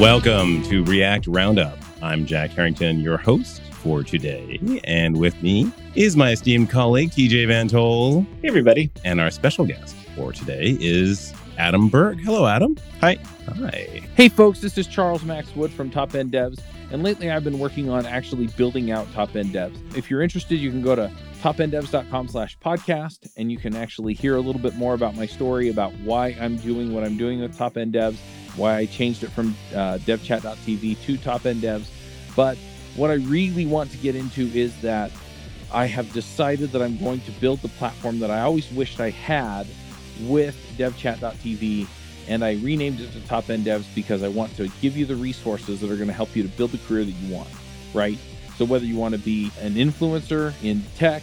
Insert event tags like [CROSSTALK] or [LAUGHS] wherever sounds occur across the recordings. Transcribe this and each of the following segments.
Welcome to React Roundup. I'm Jack Herrington, your host for today. And with me is my esteemed colleague, TJ VanToll. Hey, everybody. And our special guest for today is Adam Berg. Hello, Adam. Hi. Hi. Hey, folks, this is Charles Max Wood from Top End Devs. And lately I've been working on actually building out Top End Devs. If you're interested, you can go to topenddevs.com slash podcast and you can actually hear a little bit more about my story about why I'm doing what I'm doing with Top End Devs, why I changed it from uh, devchat.tv to Top End Devs. But what I really want to get into is that I have decided that I'm going to build the platform that I always wished I had with devchat.tv and I renamed it to Top End Devs because I want to give you the resources that are going to help you to build the career that you want, right? So whether you want to be an influencer in tech,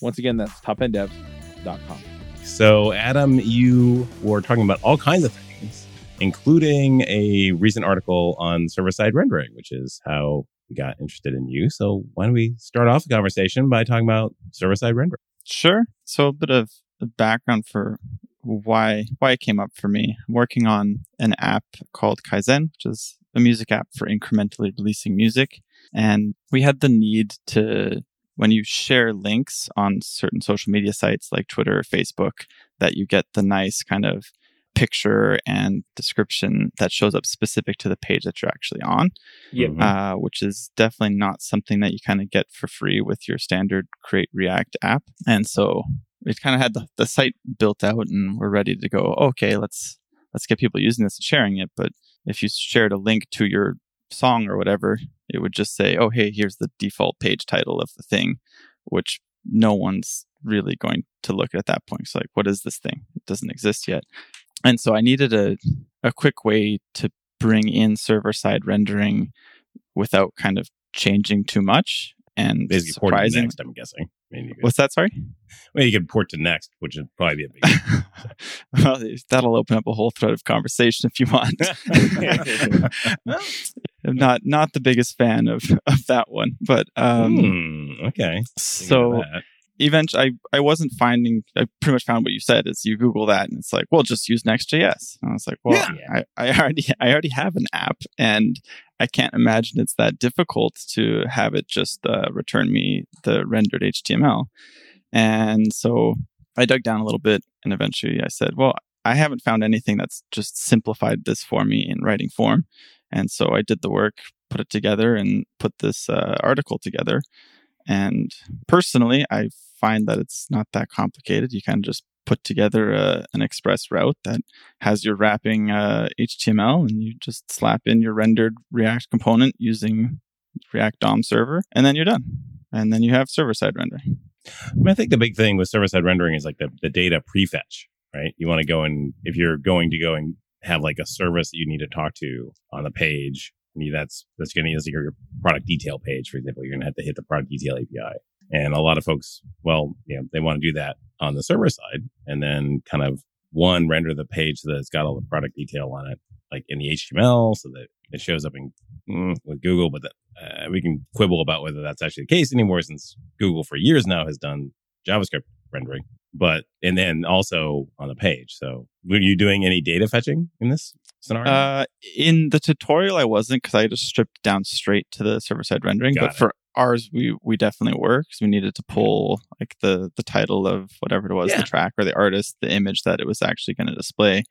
Once again, that's topenddevs.com. So, Adam, you were talking about all kinds of things, including a recent article on server side rendering, which is how we got interested in you. So, why don't we start off the conversation by talking about server side rendering? Sure. So, a bit of background for why why it came up for me. I'm working on an app called Kaizen, which is a music app for incrementally releasing music. And we had the need to when you share links on certain social media sites like Twitter or Facebook, that you get the nice kind of picture and description that shows up specific to the page that you're actually on. Yeah. Uh, which is definitely not something that you kind of get for free with your standard Create React app. And so we kind of had the, the site built out and we're ready to go, okay, let's let's get people using this and sharing it. But if you shared a link to your song or whatever, it would just say, oh, hey, here's the default page title of the thing, which no one's really going to look at that point. It's like, what is this thing? It doesn't exist yet. And so I needed a, a quick way to bring in server side rendering without kind of changing too much and Basically, port to surprising. next, I'm guessing. I mean, could, What's that? Sorry. well, you could port to next, which would probably be a big [LAUGHS] well, that'll open up a whole thread of conversation if you want. I'm [LAUGHS] [LAUGHS] not not the biggest fan of of that one, but um, Hmm, okay. so eventually I, I wasn't finding I pretty much found what you said is you Google that and it's like, well just use Next.js. And I was like, well Yeah. I, I already I already have an app and I can't imagine it's that difficult to have it just uh, return me the rendered HTML. And so I dug down a little bit and eventually I said, well, I haven't found anything that's just simplified this for me in writing form. And so I did the work, put it together, and put this uh, article together. And personally, I find that it's not that complicated. You kind of just put together a, an express route that has your wrapping uh, HTML, and you just slap in your rendered React component using React DOM server, and then you're done. And then you have server side rendering. I, mean, I think the big thing with server side rendering is like the, the data prefetch, right? You want to go and if you're going to go and have like a service that you need to talk to on the page, I mean, that's that's going to use like your product detail page, for example. You're going to have to hit the product detail API, and a lot of folks, well, you know, they want to do that on the server side, and then kind of one render the page so that it's got all the product detail on it, like in the HTML, so that it shows up in mm, with Google. But that, uh, we can quibble about whether that's actually the case anymore, since Google for years now has done JavaScript rendering. But and then also on the page. So, were you doing any data fetching in this scenario? Uh, in the tutorial, I wasn't because I just stripped down straight to the server side rendering. Got but it. for ours, we we definitely were because we needed to pull like the the title of whatever it was, Yeah. the track or the artist, the image that it was actually going to display.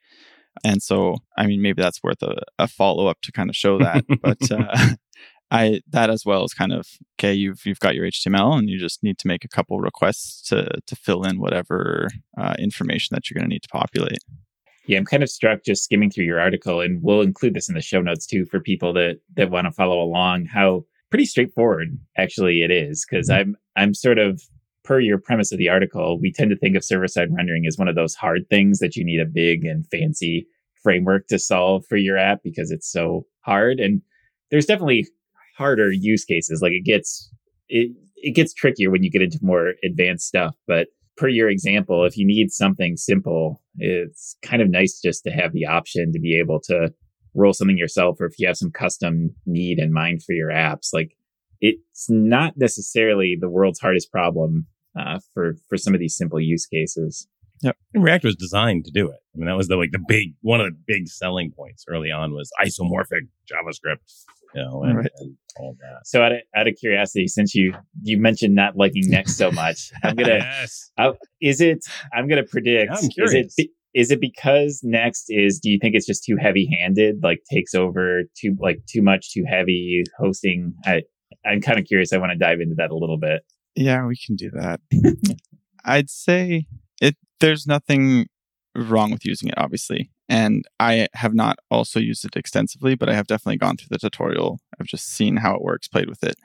And so, I mean, maybe that's worth a, a follow up to kind of show that. [LAUGHS] but uh, [LAUGHS] I that as well is kind of okay. You've you've got your HTML, and you just need to make a couple requests to to fill in whatever uh, information that you're going to need to populate. Yeah, I'm kind of struck just skimming through your article, and we'll include this in the show notes too for people that that want to follow along. How pretty straightforward actually it is, because mm-hmm. I'm I'm sort of per your premise of the article, we tend to think of server side rendering as one of those hard things that you need a big and fancy framework to solve for your app because it's so hard. And there's definitely harder use cases. Like it gets it it gets trickier when you get into more advanced stuff. But per your example, if you need something simple, it's kind of nice just to have the option to be able to roll something yourself, or if you have some custom need in mind for your apps, like it's not necessarily the world's hardest problem uh, for for some of these simple use cases. Yep. React was designed to do it. I mean, that was the like the big one of the big selling points early on was isomorphic JavaScript, you know, and, right. and all that. So out of, out of curiosity, since you you mentioned not liking Next so much, I'm gonna [LAUGHS] yes. I, is it? I'm gonna predict. I'm curious. Is it, is it because Next is? Do you think it's just too heavy handed? Like takes over too like too much, too heavy hosting. I I'm kind of curious. I want to dive into that a little bit. Yeah, we can do that. [LAUGHS] I'd say it there's nothing wrong with using it obviously and i have not also used it extensively but i have definitely gone through the tutorial. I've just seen how it works played with it.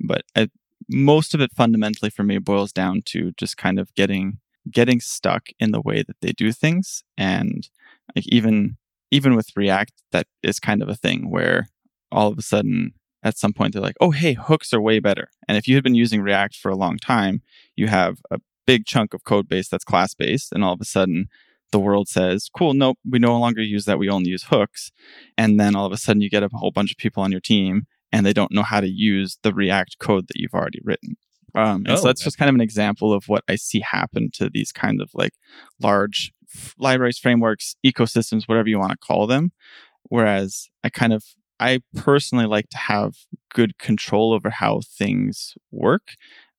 But I, most of it fundamentally for me boils down to just kind of getting getting stuck in the way that they do things. And like even even with react that is kind of a thing where all of a sudden at some point they're like oh hey hooks are way better. And if you had been using react for a long time you have a big chunk of code base that's class based and all of a sudden the world says cool nope we no longer use that we only use hooks and then all of a sudden you get a whole bunch of people on your team and they don't know how to use the react code that you've already written. Um, and oh, so that's just kind of an example of what i see happen to these kind of like large f- libraries frameworks ecosystems whatever you want to call them. Whereas i kind of i personally like to have good control over how things work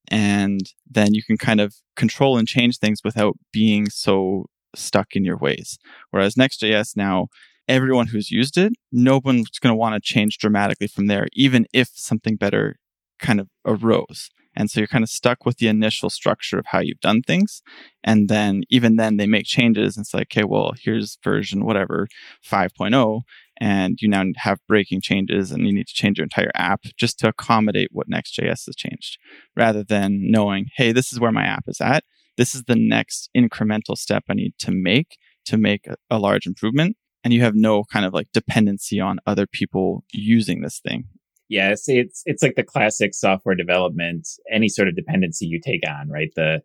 and then you can kind of control and change things without being so stuck in your ways. Whereas Next.js now, everyone who's used it, no one's going to want to change dramatically from there, even if something better kind of arose. And so you're kind of stuck with the initial structure of how you've done things. And then even then they make changes. And it's like, okay, well, here's version whatever 5.0 and you now have breaking changes and you need to change your entire app just to accommodate what Next.js has changed rather than knowing, hey, this is where my app is at. This is the next incremental step I need to make to make a, a large improvement. And you have no kind of like dependency on other people using this thing. Yes, it's it's like the classic software development, any sort of dependency you take on, right? The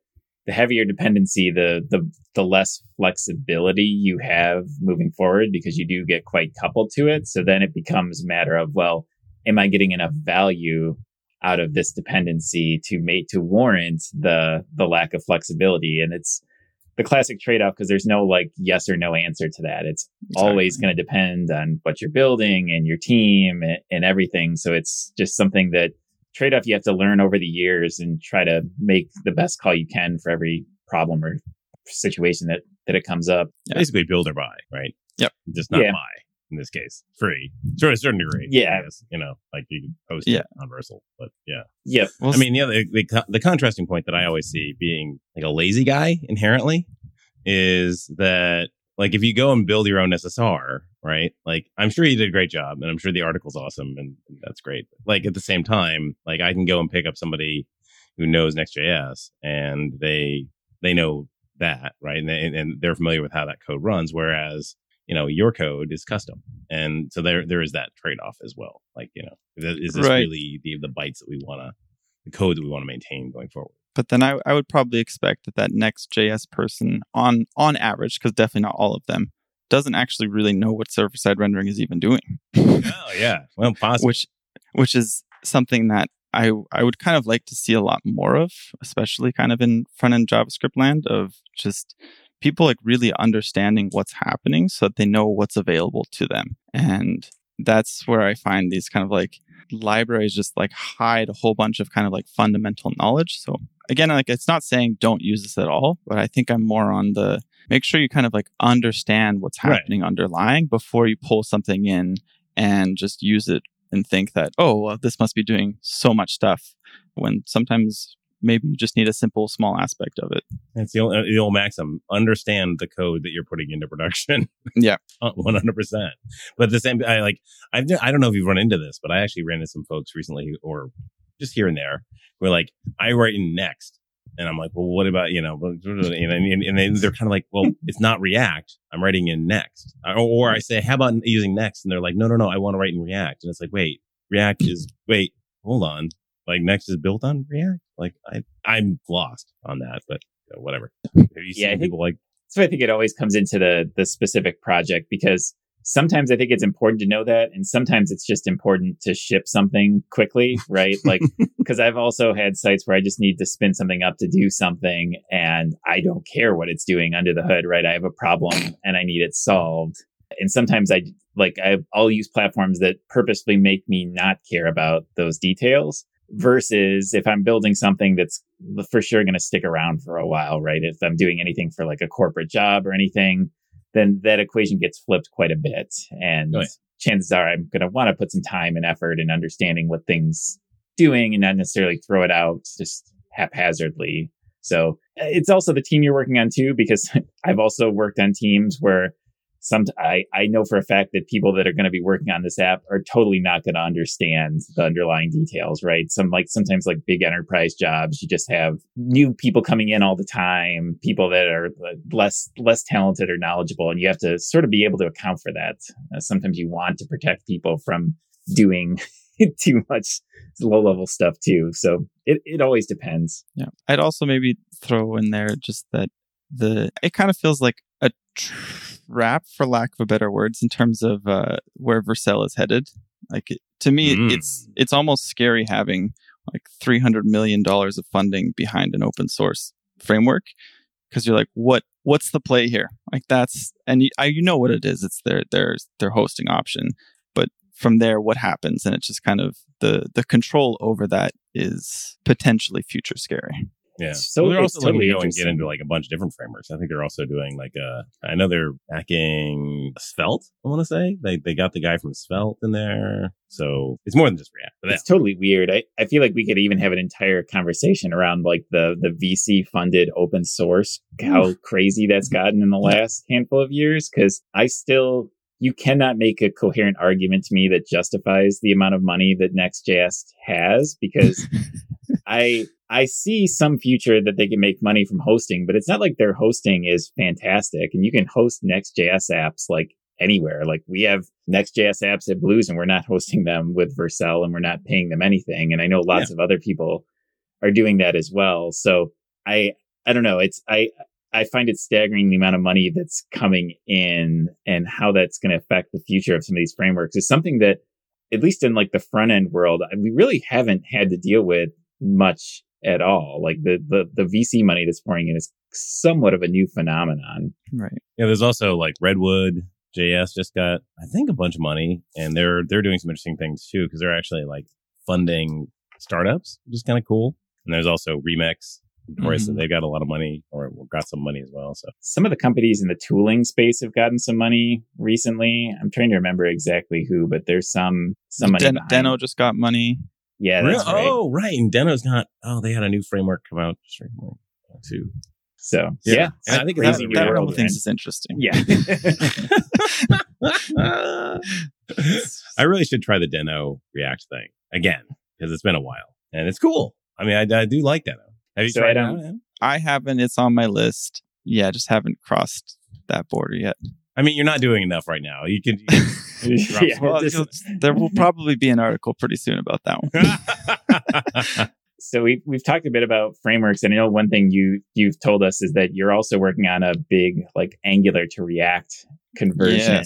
the heavier dependency, the the the less flexibility you have moving forward because you do get quite coupled to it. So then it becomes a matter of, well, am I getting enough value out of this dependency to make to warrant the the lack of flexibility? And it's the classic trade-off because there's no like yes or no answer to that. It's exactly. always going to depend on what you're building and your team and, and everything. So it's just something that trade off you have to learn over the years and try to make the best call you can for every problem or situation that that it comes up. Yeah. Basically, build or buy, right? Yep. Just not yeah. buy in this case, free to a certain degree. Yeah. Guess, you know, like you can post yeah. it on Vercel, but yeah. yeah. Well, I mean, yeah, the, the, the contrasting point that I always see being like a lazy guy inherently is that like if you go and build your own SSR, right? Like I'm sure you did a great job and I'm sure the article's awesome and that's great. Like at the same time, like I can go and pick up somebody who knows Next.js and they they know that, right? And, they, and they're familiar with how that code runs whereas you know your code is custom and so there there is that trade-off as well like you know is this right. really the the bytes that we want to the code that we want to maintain going forward but then I, I would probably expect that that next JS person on on average, because definitely not all of them, doesn't actually really know what server side rendering is even doing. oh yeah, well, possible. [LAUGHS] Which which is something that I I would kind of like to see a lot more of, especially kind of in front end JavaScript land of just people like really understanding what's happening so that they know what's available to them. And that's where I find these kind of like libraries just like hide a whole bunch of kind of like fundamental knowledge. So again, like it's not saying don't use this at all, but I think I'm more on the make sure you kind of like understand what's happening right. underlying before you pull something in and just use it and think that, oh, well, this must be doing so much stuff when sometimes maybe you just need a simple small aspect of it. It's the old, the old maxim: understand the code that you're putting into production. [LAUGHS] yeah, [LAUGHS] uh, one hundred percent. But the same, I like I've I don't know if you've run into this, but I actually ran into some folks recently, or just here and there, where like I write in next, and I'm like, well, what about you know, and, and they're kind of like, well, [LAUGHS] it's not React. I'm writing in Next, or, or I say, how about using Next? And they're like, no, no, no, I want to write in React. And it's like, wait, React is wait, hold on. Like Next is built on React? Like I I'm lost on that, but you know, whatever. Have you seen Yeah, I think- people like So I think it always comes into the the specific project because sometimes I think it's important to know that, and sometimes it's just important to ship something quickly, [LAUGHS] right? Like because I've also had sites where I just need to spin something up to do something, and I don't care what it's doing under the hood, right? I have a problem and I need it solved, and sometimes I like I, I'll use platforms that purposely make me not care about those details versus if I'm building something that's for sure going to stick around for a while, right? If I'm doing anything for like a corporate job or anything, then that equation gets flipped quite a bit. And yeah. chances are I'm going to want to put some time and effort in understanding what things doing and not necessarily throw it out just haphazardly. So uh, it's also the team you're working on too, because [LAUGHS] I've also worked on teams where some I, I know for a fact that people that are going to be working on this app are totally not going to understand the underlying details, right? Some like sometimes like big enterprise jobs, you just have new people coming in all the time, people that are less less talented or knowledgeable, and you have to sort of be able to account for that. Uh, sometimes you want to protect people from doing [LAUGHS] too much low level stuff too. So it, it always depends. Yeah. I'd also maybe throw in there just that the it kind of feels like a trap for lack of a better words in terms of uh, where Vercel is headed. Like it, to me Mm. it's it's almost scary having like 300 million dollars of funding behind an open source framework because you're like what what's the play here? Like that's and you, I, you know what it is. It's their their their hosting option. But from there what happens and it's just kind of the the control over that is potentially future scary. Yeah. So well, they're also totally to go and get into like a bunch of different frameworks. I think they're also doing like uh I know they're backing Svelte, I want to say. They they got the guy from Svelte in there. So it's more than just React. It's totally weird. I, I feel like we could even have an entire conversation around like the the VC funded open source, how crazy that's gotten in the last handful of years. Cause I still you cannot make a coherent argument to me that justifies the amount of money that Next.js has because [LAUGHS] I I see some future that they can make money from hosting, but it's not like their hosting is fantastic and you can host Next.js apps like anywhere. Like we have Next.js apps at Blues and we're not [LAUGHS] hosting them with Vercel and we're not paying them anything. And I know lots of other people are doing that as well. So I I don't know. It's I I find it staggering the amount of money that's coming in and how that's going to affect the future of some of these frameworks is something that at least in like the front end world, we really haven't had to deal with much at all. Like the the the VC money that's pouring in is somewhat of a new phenomenon. Right. Yeah, there's also like Redwood JS just got I think a bunch of money, and they're they're doing some interesting things too because they're actually like funding startups, which is kind of cool. And there's also Remix, Taurus, Mhm. they've got a lot of money or got some money as well. So Some of the companies in the tooling space have gotten some money recently. I'm trying to remember exactly who, but there's some some money. Den- Deno just got money. Yeah, that's Real- right. Oh, right. And Deno's not. Oh, they had a new framework come out just recently too. So Yeah. yeah, And I think that, that weird realm world things is interesting. Yeah. [LAUGHS] I really should try the Deno React thing again because it's been a while and it's cool. I mean, I, I do like Deno. Have you So tried I it don't- out? Ed? I haven't. It's on my list. Yeah, just haven't crossed that border yet. I mean, you're not doing enough right now. You can. you can [LAUGHS] Yeah, Well, this- there will probably be an article pretty soon about that one. [LAUGHS] so we we've talked a bit about frameworks, and I know one thing you you've told us is that you're also working on a big like Angular to React conversion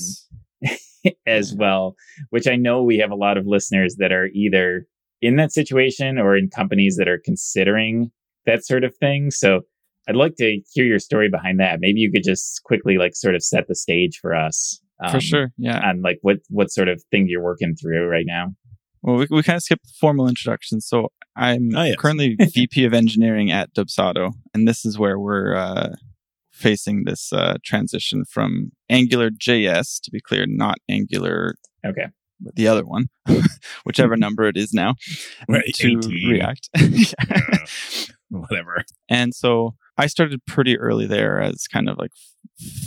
Yes. [LAUGHS] as well, which I know we have a lot of listeners that are either in that situation or in companies that are considering that sort of thing. So I'd like to hear your story behind that. Maybe you could just quickly like sort of set the stage for us. For um, sure. Yeah. And like what what sort of thing you're working through right now. Well, we, we kind of skipped the formal introduction. So I'm Oh, yes. currently [LAUGHS] VP of engineering at Dubsado, and this is where we're uh, facing this uh, transition from Angular JS, to be clear, not Angular, Okay. the other one, [LAUGHS] whichever number it is now, Right, to 18. React. [LAUGHS] Uh, whatever. And so I started pretty early there as kind of like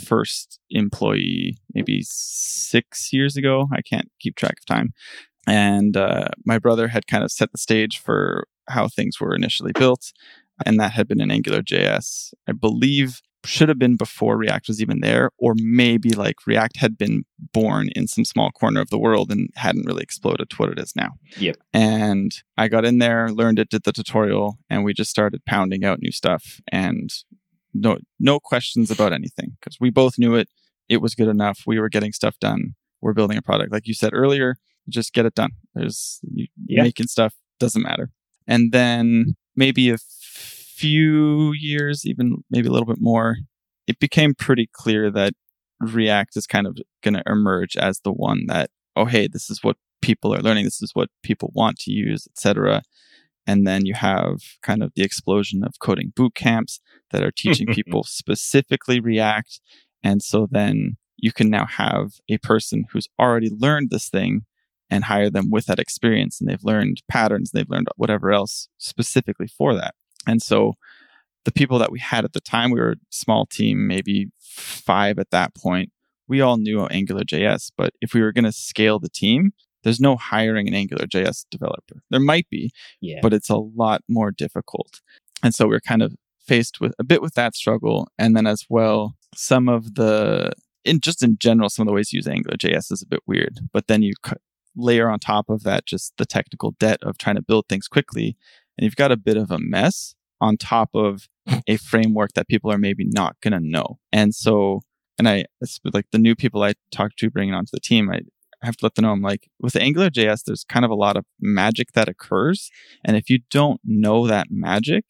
first employee, maybe six years ago. I can't keep track of time. And uh, my brother had kind of set the stage for how things were initially built. And that had been in Angular JS. I believe should have been before React was even there, or maybe like React had been born in some small corner of the world and hadn't really exploded to what it is now. Yep. And I got in there, learned it, did the tutorial, and we just started pounding out new stuff and no no questions about anything because we both knew it. It was good enough. We were getting stuff done. We're building a product, like you said earlier. Just get it done. There's Yeah. making stuff doesn't matter. And then maybe a few years, even maybe a little bit more, it became pretty clear that React is kind of going to emerge as the one that, oh, hey, this is what people are learning. This is what people want to use, etc. And then you have kind of the explosion of coding boot camps that are teaching [LAUGHS] people specifically React. And so then you can now have a person who's already learned this thing and hire them with that experience and they've learned patterns, they've learned whatever else specifically for that. And so the people that we had at the time, we were a small team, maybe five at that point. We all knew Angular JS, but if we were going to scale the team, there's no hiring an Angular JS developer. There might be, Yeah. but it's a lot more difficult. And so we're kind of faced with a bit with that struggle. And then as well, some of the, in just in general, some of the ways to use Angular JS is a bit weird. But then you layer on top of that just the technical debt of trying to build things quickly. And you've got a bit of a mess on top of a [LAUGHS] framework that people are maybe not going to know. And so, and I, it's like the new people I talk to bringing onto the team, I, I have to let them know I'm like, with Angular JS, there's kind of a lot of magic that occurs. And if you don't know that magic,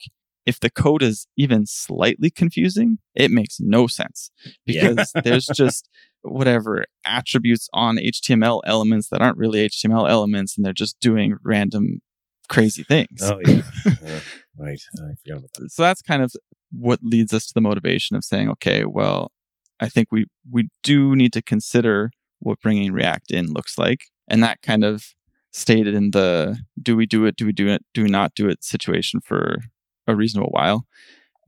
if the code is even slightly confusing, it makes no sense Yeah. because there's [LAUGHS] just whatever attributes on HTML elements that aren't really HTML elements and they're just doing random crazy things. Oh yeah. [LAUGHS] Yeah. right. I forgot about that. So that's kind of what leads us to the motivation of saying, okay, well, I think we we do need to consider what bringing React in looks like, and that kind of stated in the do we do it, do we do it, do we not do it situation for a reasonable while,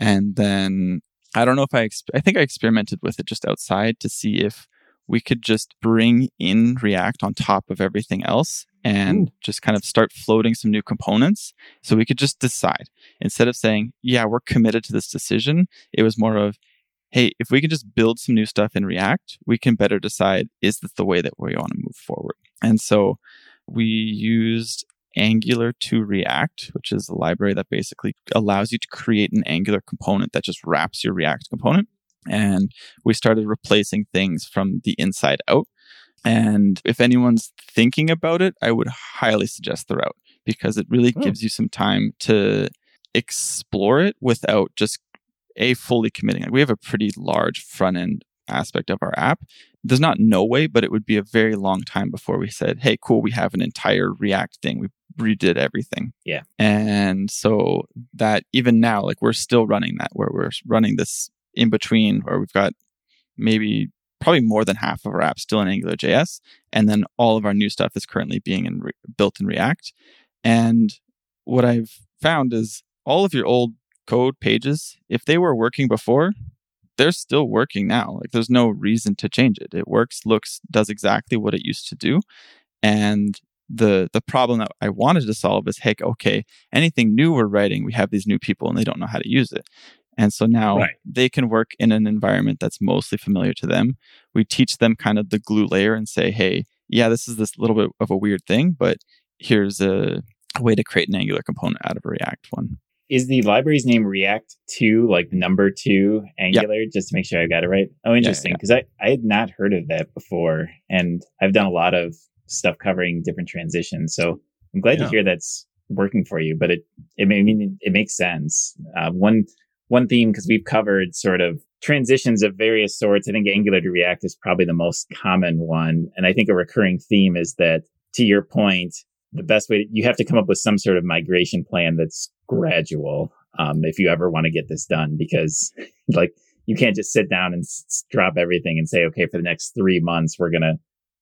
and then I don't know if I exp- I think I experimented with it just outside to see if we could just bring in React on top of everything else and just kind of start floating some new components. So we could just decide instead of saying, yeah, we're committed to this decision. It was more of, hey, if we can just build some new stuff in React, we can better decide, is this the way that we want to move forward? And so we used Angular to React, which is a library that basically allows you to create an Angular component that just wraps your React component. And we started replacing things from the inside out. And if anyone's thinking about it, I would highly suggest the route because it really Oh. gives you some time to explore it without just a fully committing. Like we have a pretty large front end aspect of our app. There's not no way, but it would be a very long time before we said, "Hey, cool, we have an entire React thing. We redid everything." Yeah. And so that even now, like we're still running that, where we're running this in between, where we've got maybe probably more than half of our apps still in Angular JS, and then all of our new stuff is currently being in re- built in React. And what I've found is all of your old code pages, if they were working before, they're still working now. Like there's no reason to change it. It works, looks, does exactly what it used to do. And the the problem that I wanted to solve is, heck, okay, anything new we're writing, we have these new people and they don't know how to use it. And so now Right. they can work in an environment that's mostly familiar to them. We teach them kind of the glue layer and say, hey, yeah, this is this little bit of a weird thing, but here's a, a way to create an Angular component out of a React one. Is the library's name React 2, like the number 2 Angular, just to make sure I got it right? Oh, interesting. yeah. Because I, I had not heard of that before. And I've done a lot of stuff covering different transitions. So I'm glad Yeah. to hear that's working for you, but it, it, may, I mean, it makes sense. Uh, one, one theme, because we've covered sort of transitions of various sorts. I think Angular to React is probably the most common one. And I think a recurring theme is that, to your point, the best way you have to come up with some sort of migration plan that's gradual um, if you ever want to get this done because [LAUGHS] like you can't just sit down and s- drop everything and say okay for the next three months we're going to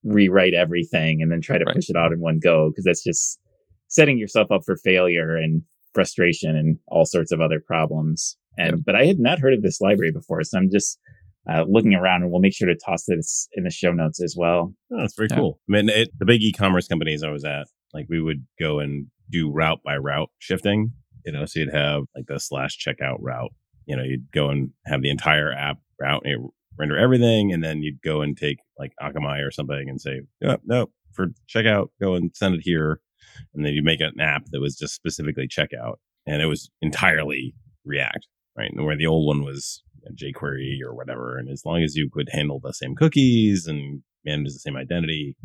rewrite everything and then try to Right. push it out in one go because that's just setting yourself up for failure and frustration and all sorts of other problems and but i had not heard of this library before so i'm just uh, looking around and we'll make sure to toss this in the show notes as well Oh, that's very Yeah. cool. I mean, it, the big e-commerce companies I was at, like we would go and do route by route shifting. You know, so you'd have like the slash checkout route you know, you'd go and have the entire app route and render everything. And then you'd go and take like Akamai or something and say, oh, no, for checkout, go and send it here. And then you make an app that was just specifically checkout. And it was entirely React, right? And where the old one was jQuery or whatever. And as long as you could handle the same cookies and manage the same identity,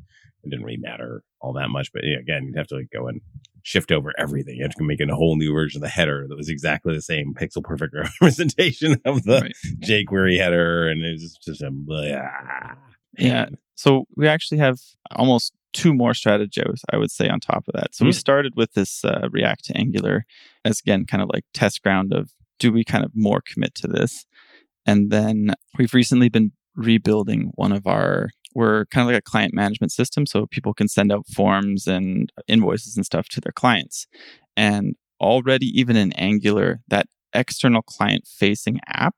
it didn't really matter all that much. But yeah, again, you'd have to like go and shift over everything. You have to make a whole new version of the header that was exactly the same pixel perfect [LAUGHS] representation of the right. jQuery header. And it was just a blah. Yeah. So we actually have almost two more strategies, I would say, on top of that. So mm-hmm. we hmm. started with this uh, React to Angular as again, kind of like test ground of do we kind of more commit to this? And then we've recently been rebuilding one of our we're kind of like a client management system so people can send out forms and invoices and stuff to their clients and already even in angular that external client facing app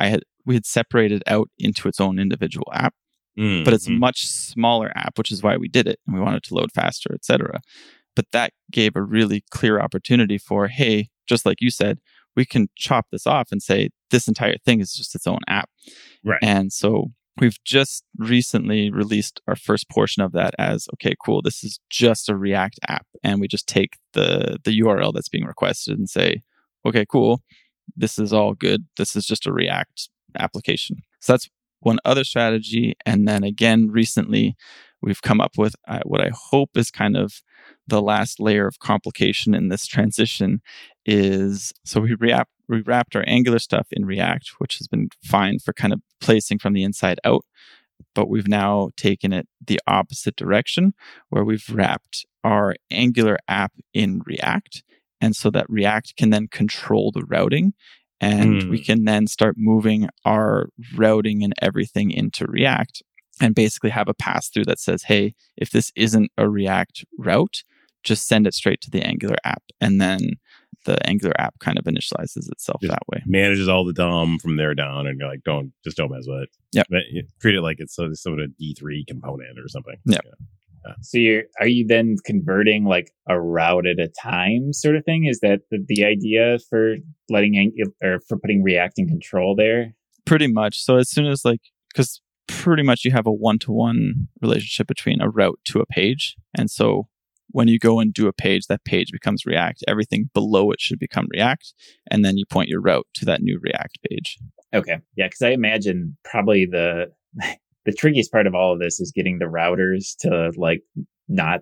i had we had separated out into its own individual app mm-hmm. but it's a mm-hmm. much smaller app which is why we did it and we wanted to load faster etc but that gave a really clear opportunity for hey just like you said we can chop this off and say this entire thing is just its own app. Right. And so we've just recently released our first portion of that as okay cool this is just a react app. And we just take the the url that's being requested and say okay cool this is all good. This is just a react application. So that's one other strategy. And then again recently we've come up with uh, what i hope is kind of the last layer of complication in this transition is so we wrap we wrapped our Angular stuff in React, which has been fine for kind of placing from the inside out. But we've now taken it the opposite direction where we've wrapped our Angular app in React. And so that React can then control the routing and mm. we hmm. can then start moving our routing and everything into React and basically have a pass through that says, hey, if this isn't a React route, just send it straight to the Angular app. And then the Angular app kind of initializes itself just that way. Manages all the DOM from there down, and you're like, don't just don't mess with it. Yeah, treat it like it's some sort of D three component or something. Yeah. yeah. So you're are you then converting like a route at a time sort of thing? Is that the, the idea for letting Angular or for putting React in control there? Pretty much. So as soon as like because pretty much you have a one to one relationship between a route to a page, and so when you go and do a page, that page becomes React. Everything below it should become React. And then you point your route to that new React page. Okay. Yeah. Cause I imagine probably the, [LAUGHS] the trickiest part of all of this is getting the routers to like not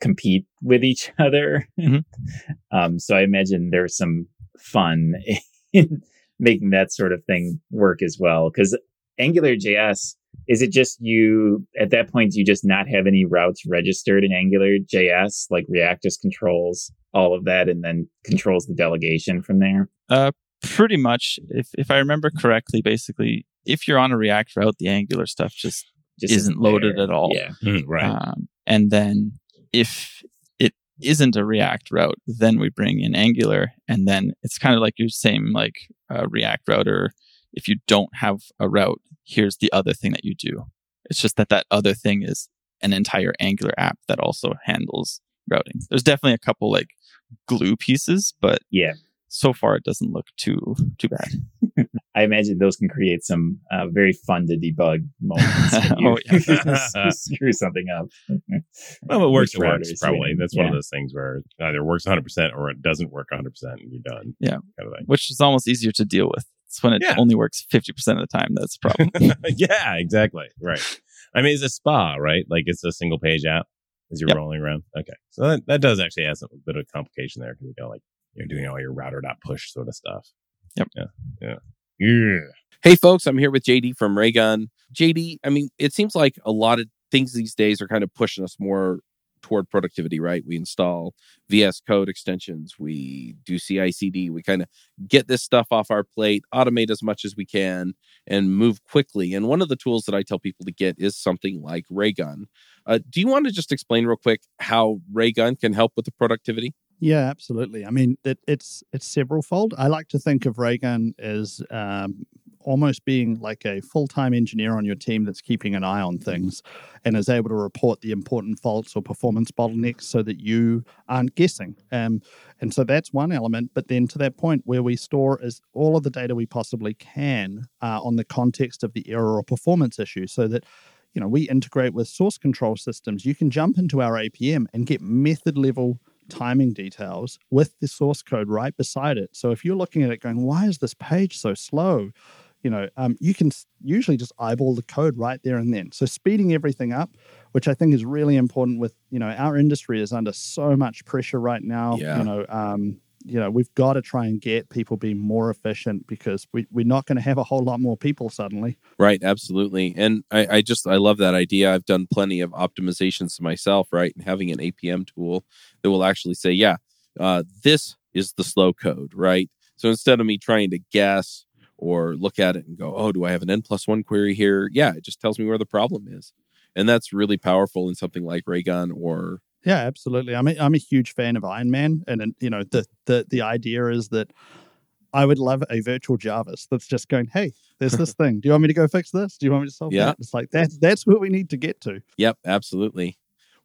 compete with each [LAUGHS] other. Mm-hmm. um, so I imagine there's some fun [LAUGHS] in making that sort of thing work as well. Cause Angular JS is it just you at that point do you just not have any routes registered in angular js like react just controls all of that and then controls the delegation from there? Uh pretty much. If if i remember correctly basically if you're on a react route the angular stuff just, just isn't loaded at all. Yeah. Mm, right. Um, and then if it isn't a react route then we bring in angular and then it's kind of like your same like uh, react router if you don't have a route here's the other thing that you do. It's just that that other thing is an entire Angular app that also handles routing. There's definitely a couple like glue pieces, but yeah, so far it doesn't look too too bad. [LAUGHS] I imagine those can create some uh, very fun to debug moments. [LAUGHS] oh, yeah. [LAUGHS] screw something up. well, it works. It works. Probably yeah. that's one of those things where it either works 100 percent or it doesn't work 100 percent, and you're done. Yeah, kind of which is almost easier to deal with. It's when it yeah. only works 50% of the time. That's a problem. [LAUGHS] yeah, exactly. Right. I mean, it's a spa, right? Like it's a single page app as you're yep. rolling around. Okay. So that, that does actually add some a bit of complication there because you got like, you're doing all your router dot push sort of stuff. Yep. Yeah. Yeah. Yeah. Hey, folks, I'm here with JD from Raygun. JD, I mean, it seems like a lot of things these days are kind of pushing us more toward productivity, right? We install VS Code extensions, we do CI CD, we kind of get this stuff off our plate, automate as much as we can, and move quickly. And one of the tools that I tell people to get is something like Raygun. Uh, do you want to just explain real quick how Raygun can help with the productivity? Yeah, absolutely. I mean, it, it's it's several fold. I like to think of Raygun as um, almost being like a full time engineer on your team that's keeping an eye on things and is able to report the important faults or performance bottlenecks so that you aren't guessing. Um, and so that's one element. But then to that point where we store is all of the data we possibly can uh, on the context of the error or performance issue so that you know we integrate with source control systems you can jump into our apm and get method level timing details with the source code right beside it. So if you're looking at it going, why is this page so slow? You know, um, you can usually just eyeball the code right there and then. So speeding everything up, which I think is really important with, you know, our industry is under so much pressure right now. Yeah. You know, um, you know, we've got to try and get people being more efficient because we, we're not going to have a whole lot more people suddenly. Right, absolutely. And I, I just I love that idea. I've done plenty of optimizations myself, right? And having an APM tool that will actually say, yeah, uh, this is the slow code, right? So instead of me trying to guess or look at it and go, oh, do I have an N plus one query here? Yeah, it just tells me where the problem is. And that's really powerful in something like Raygun or yeah, absolutely. I'm a, I'm a huge fan of Iron Man, and you know the the the idea is that I would love a virtual Jarvis that's just going, "Hey, there's this [LAUGHS] thing. Do you want me to go fix this? Do you want me to solve Yeah. that?" It's like that. That's where we need to get to. Yep, absolutely.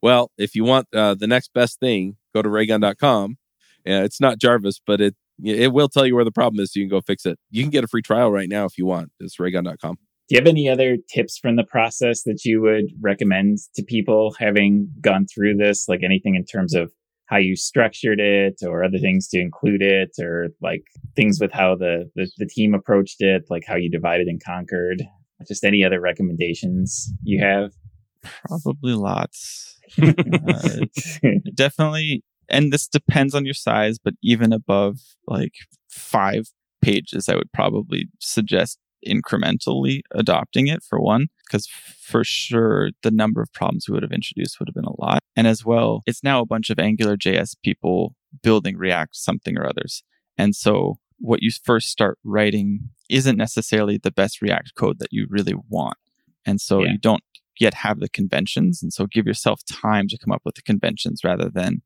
Well, if you want uh, the next best thing, go to raygun.com. Uh, it's not Jarvis, but it it will tell you where the problem is so you can go fix it. You can get a free trial right now if you want. It's raygun.com. Do you have any other tips from the process that you would recommend to people having gone through this? Like anything in terms of how you structured it or other things to include it or like things with how the, the, the team approached it, like how you divided and conquered? Just any other recommendations you have? Probably lots. [LAUGHS] Uh, definitely and this depends on your size but even above like five pages i would probably suggest incrementally adopting it for one because for sure the number of problems we would have introduced would have been a lot. And as well it's now a bunch of angular js people building react something or others. And so what you first start writing isn't necessarily the best react code that you really want. And so Yeah. you don't yet have the conventions. And so give yourself time to come up with the conventions rather than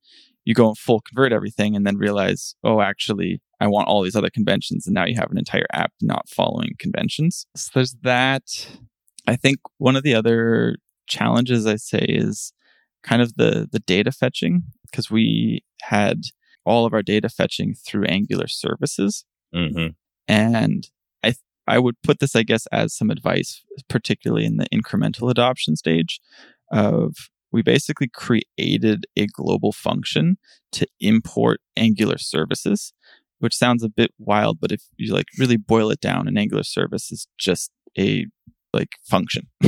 you go and full convert everything and then realize oh actually i want all these other conventions and now you have an entire app not following conventions. So there's that. I think one of the other challenges i say is kind of the the data fetching because we had all of our data fetching through angular services. Hmm and I th- I would put this, I guess, as some advice, particularly in the incremental adoption stage of we basically created a global function to import Angular services, which sounds a bit wild, but if you like really boil it down, an Angular service is just a like function. [LAUGHS]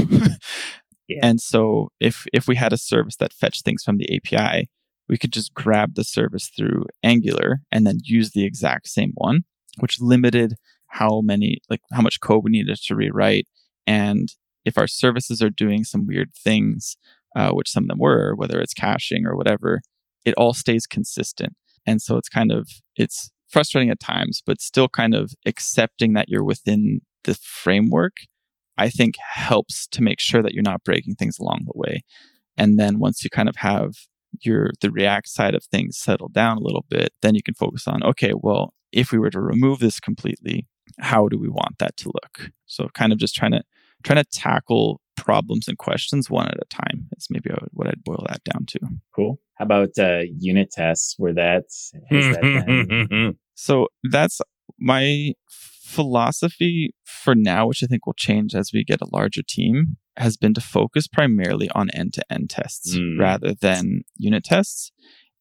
Yeah. And so if if we had a service that fetched things from the API, we could just grab the service through Angular and then use the exact same one, which limited how many, like how much code we needed to rewrite. And if our services are doing some weird things, uh, which some of them were, whether it's caching or whatever, it all stays consistent. And so it's kind of, it's frustrating at times, but still kind of accepting that you're within the framework, I think helps to make sure that you're not breaking things along the way. And then once you kind of have your the React side of things settled down a little bit, then you can focus on okay, well, if we were to remove this completely, how do we want that to look? So kind of just trying to trying to tackle problems and questions one at a time is maybe what I'd boil that down to. Cool. How about uh, unit tests? Where that that? [LAUGHS] So that's my philosophy for now, which I think will change as we get a larger team, has been to focus primarily on end to end tests Mm. rather than unit tests.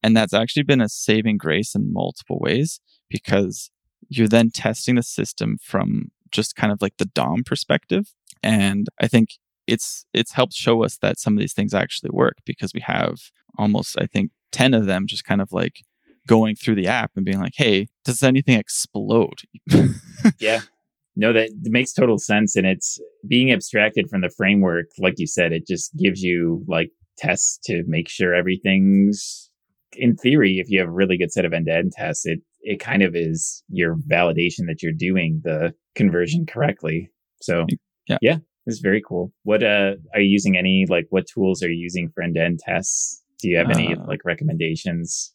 And that's actually been a saving grace in multiple ways because you're then testing the system from just kind of like the DOM perspective. And I think it's it's helped show us that some of these things actually work because we have almost, I think, 10 of them just kind of like going through the app and being like, hey, does anything explode? [LAUGHS] yeah. No, that makes total sense. And it's being abstracted from the framework. Like you said, it just gives you like tests to make sure everything's in theory. If you have a really good set of end to end tests, it, it kind of is your validation that you're doing the conversion correctly. So Yeah. yeah, it's very cool. What, uh, are you using any, like what tools are you using for end to end tests? Do you have any Uh, like recommendations,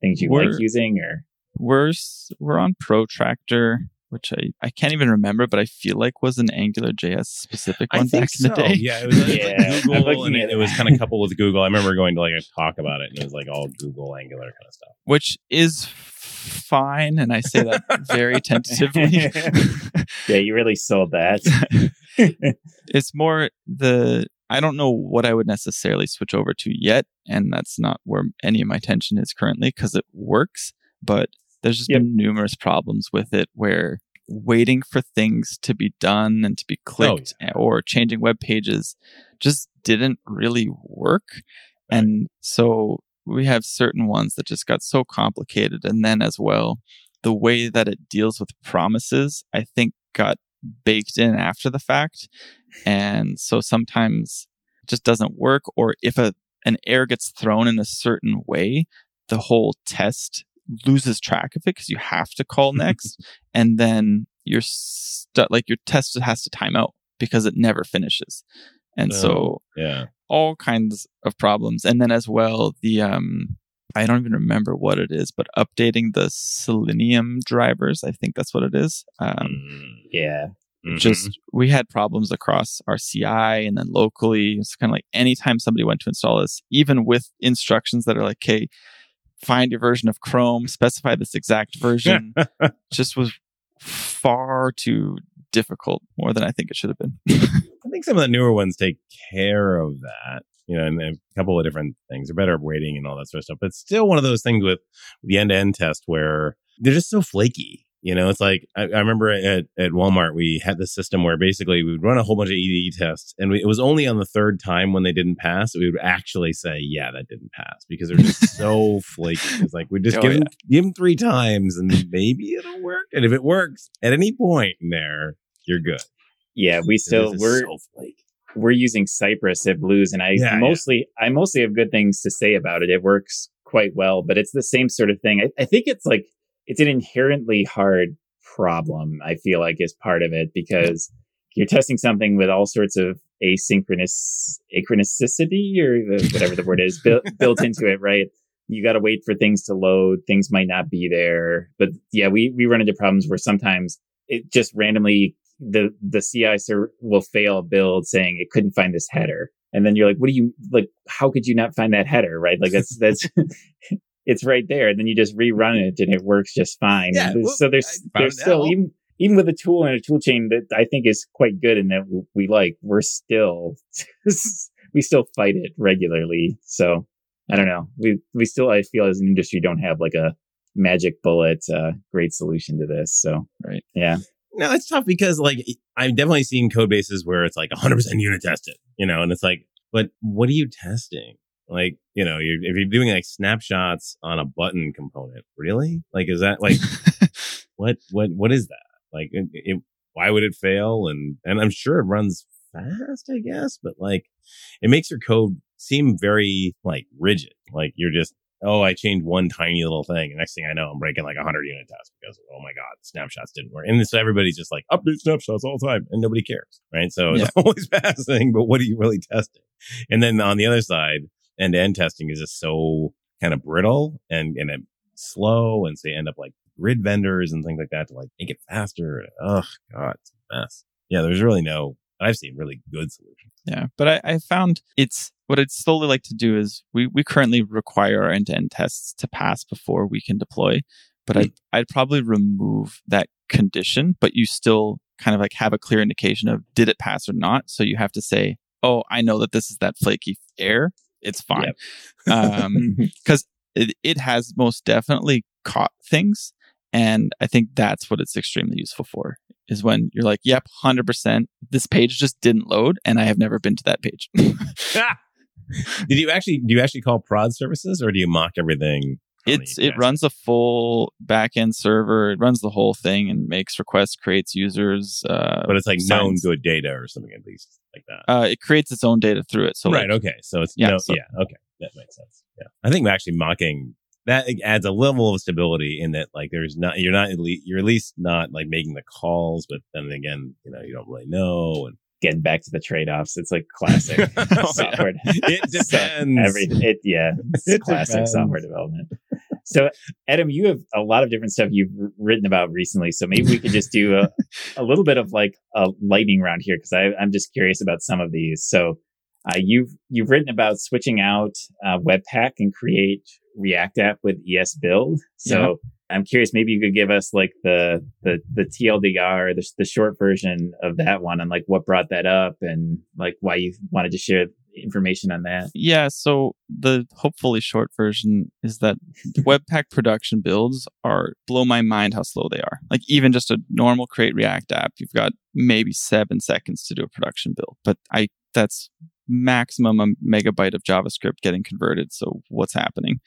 things you like using or? we're we're on Protractor which I, I can't even remember, but I feel like was an Angular JS specific I one think back in the day. Yeah, it was, it was [LAUGHS] Yeah, Google, and it, it. it was kind of [LAUGHS] coupled with Google. I remember going to like a talk about it, and it was like all Google Angular kind of stuff. Which is fine, and I say that very [LAUGHS] tentatively. yeah, you really sold that. It's more the I don't know what I would necessarily switch over to yet, and that's not where any of my attention is currently because it works. But there's just Yep. been numerous problems with it where waiting for things to be done and to be oh, clicked eh, or changing web pages just didn't really work. And so we have certain ones that just got so complicated. And then as well, the way that it deals with promises, I think got baked in after the fact. And so sometimes it just doesn't work. Or if a, an error gets thrown in a certain way, the whole test loses track of it because you have to call [LAUGHS] next. and then you're stuck, like your test has to time out because it never finishes. And so Oh, yeah, all kinds of problems. And then as well, the um I don't even remember what it is, but updating the Selenium drivers, I think that's what it is. Um, Mm, yeah. mhm. just we had problems across our CI and then locally. It's kind of like anytime somebody went to install this, even with instructions that are like, hey, find your version of Chrome, specify this exact version," [LAUGHS] just was far too difficult, more than I think it should have been. I think some of the newer ones take care of that. You know, and, and a couple of different things. They're better at waiting and all that sort of stuff. But it's still one of those things with the end to end test where they're just so flaky. You know, it's like I, I remember at, at Walmart we had this system where basically we would run a whole bunch of E2E tests, and we, it was only on the third time when they didn't pass that we would actually say, "Yeah, that didn't pass," because they're just so [LAUGHS] flaky. It's like we just Oh, give yeah. them give them three times, and maybe it'll work. And if it works at any point in there, you're good. Yeah, we still we're so we're using Cypress at Blues, and I Yeah, yeah. mostly I mostly have good things to say about it. It works quite well, but it's the same sort of thing. I, I think it's like it's an inherently hard problem. I feel like is part of it because you're testing something with all sorts of asynchronous asynchronicity or whatever the word is built built into it, right? You got to wait for things to load. Things might not be there, but yeah, we we run into problems where sometimes it just randomly the the CI server will fail a build saying it couldn't find this header, and then you're like, "What do you like? How could you not find that header?" Right? Like that's that's [LAUGHS] it's right there. And then you just rerun it, and it works just fine. Yeah, well, so there's there's still out. even even with a tool and a tool chain that I think is quite good and that we like, we're still [LAUGHS] we still fight it regularly. So I don't know. We we still I feel as an industry don't have like a magic bullet uh, great solution to this. So Right. yeah. No, it's tough because like I've definitely seen code bases where it's like 100% unit tested, you know, and it's like, but what are you testing? Like, you know, you're, if you're doing like snapshots on a button component, really? Like, is that like [LAUGHS] what what what is that? Like, it, it, why would it fail? And and I'm sure it runs fast, I guess, but like, it makes your code seem very like rigid. Like you're just oh, I changed one tiny little thing. And next thing I know, I'm breaking like a hundred unit tests because, oh my God, snapshots didn't work. And so everybody's just like update snapshots all the time and nobody cares. Right. So it's [LAUGHS] always passing, but what are you really testing? And then on the other side, end to end testing is just so kind of brittle and, and it slow. And so you end up like grid vendors and things like that to like make it faster. Oh God, it's a mess. Yeah. There's really no, I've seen really good solutions. Yeah, but I, I found it's what I'd slowly like to do is we, we currently require our end to end tests to pass before we can deploy. But hmm. I'd, I'd probably remove that condition, but you still kind of like have a clear indication of did it pass or not. So you have to say, oh, I know that this is that flaky error. It's fine. Um, [LAUGHS] because it, it has most definitely caught things. And I think that's what it's extremely useful for is when you're like, yep, 100%, this page just didn't load and I have never been to that page. [LAUGHS] [LAUGHS] Did you actually, do you actually call prod services or do you mock everything? On it's the it runs a full backend server. It runs the whole thing and makes requests, creates users. Uh, But it's like known good data or something at least like that. Uh, it creates its own data through it. So right. like, okay. So it's Yeah, no, so- yeah. Okay. That makes sense. Yeah. I think actually mocking that adds a level of stability in that like there's not you're not at least you're at least not like making the calls, but then again, you know, you don't really know and Getting back to the trade offs, it's like classic [LAUGHS] Oh, software. It [LAUGHS] So depends. Every it yeah, it's It classic depends. software development. So, Adam, you have a lot of different stuff you've written about recently. So maybe we could just do a, [LAUGHS] a little bit of like a lightning round here because I'm just curious about some of these. So, uh, you've you've written about switching out uh, Webpack and create React app with esbuild. So. Yeah. I'm curious, maybe you could give us like the the the TLDR, the, the short version of that one, and like what brought that up, and like why you wanted to share information on that. Yeah, so the hopefully short version is that [LAUGHS] Webpack production builds are blow my mind how slow they are. Like even just a normal create React app, you've got maybe seven seconds to do a production build. But I that's maximum a megabyte of JavaScript getting converted. So what's happening?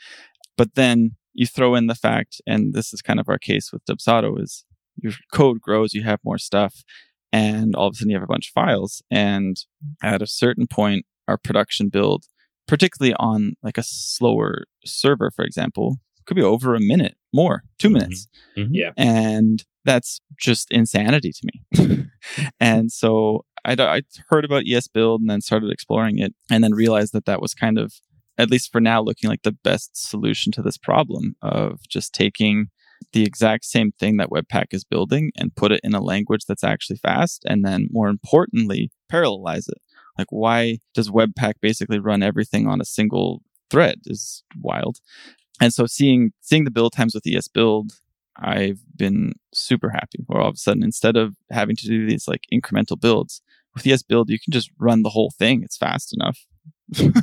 But then you throw in the fact, and this is kind of our case with Dubsado, is your code grows, you have more stuff, and all of a sudden you have a bunch of files. And at a certain point, our production build, particularly on like a slower server, for example, could be over a minute, more, 2 mm-hmm. minutes. Mm-hmm. Yeah. And that's just insanity to me. [LAUGHS] and so I, I heard about esbuild and then started exploring it and then realized that that was kind of, at least for now, looking like the best solution to this problem of just taking the exact same thing that Webpack is building and put it in a language that's actually fast. And then more importantly, parallelize it. Like, why does Webpack basically run everything on a single thread is wild. And so seeing, seeing the build times with esbuild, I've been super happy. Where all of a sudden, instead of having to do these like incremental builds with esbuild, you can just run the whole thing. It's fast enough. [LAUGHS]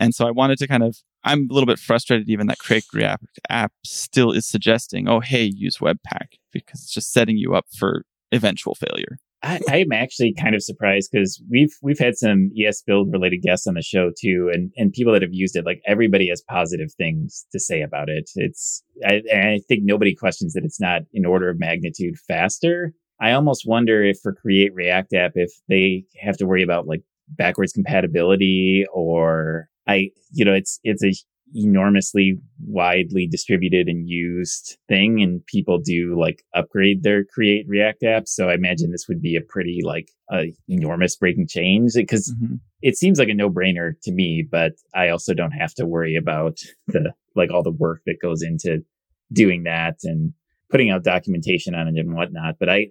and so I wanted to kind of, I'm a little bit frustrated even that Create React app still is suggesting, oh, hey, use Webpack because it's just setting you up for eventual failure. I, I'm actually kind of surprised because we've we've had some esbuild related guests on the show too, and and people that have used it. Like everybody has positive things to say about it. It's I, I think nobody questions that it's not in order of magnitude faster. I almost wonder if for Create React app if they have to worry about like backwards compatibility or I you know it's it's a enormously widely distributed and used thing and people do like upgrade their create react apps so i imagine this would be a pretty like a enormous breaking change because mm-hmm. it seems like a no-brainer to me but i also don't have to worry about the like all the work that goes into doing that and putting out documentation on it and whatnot but i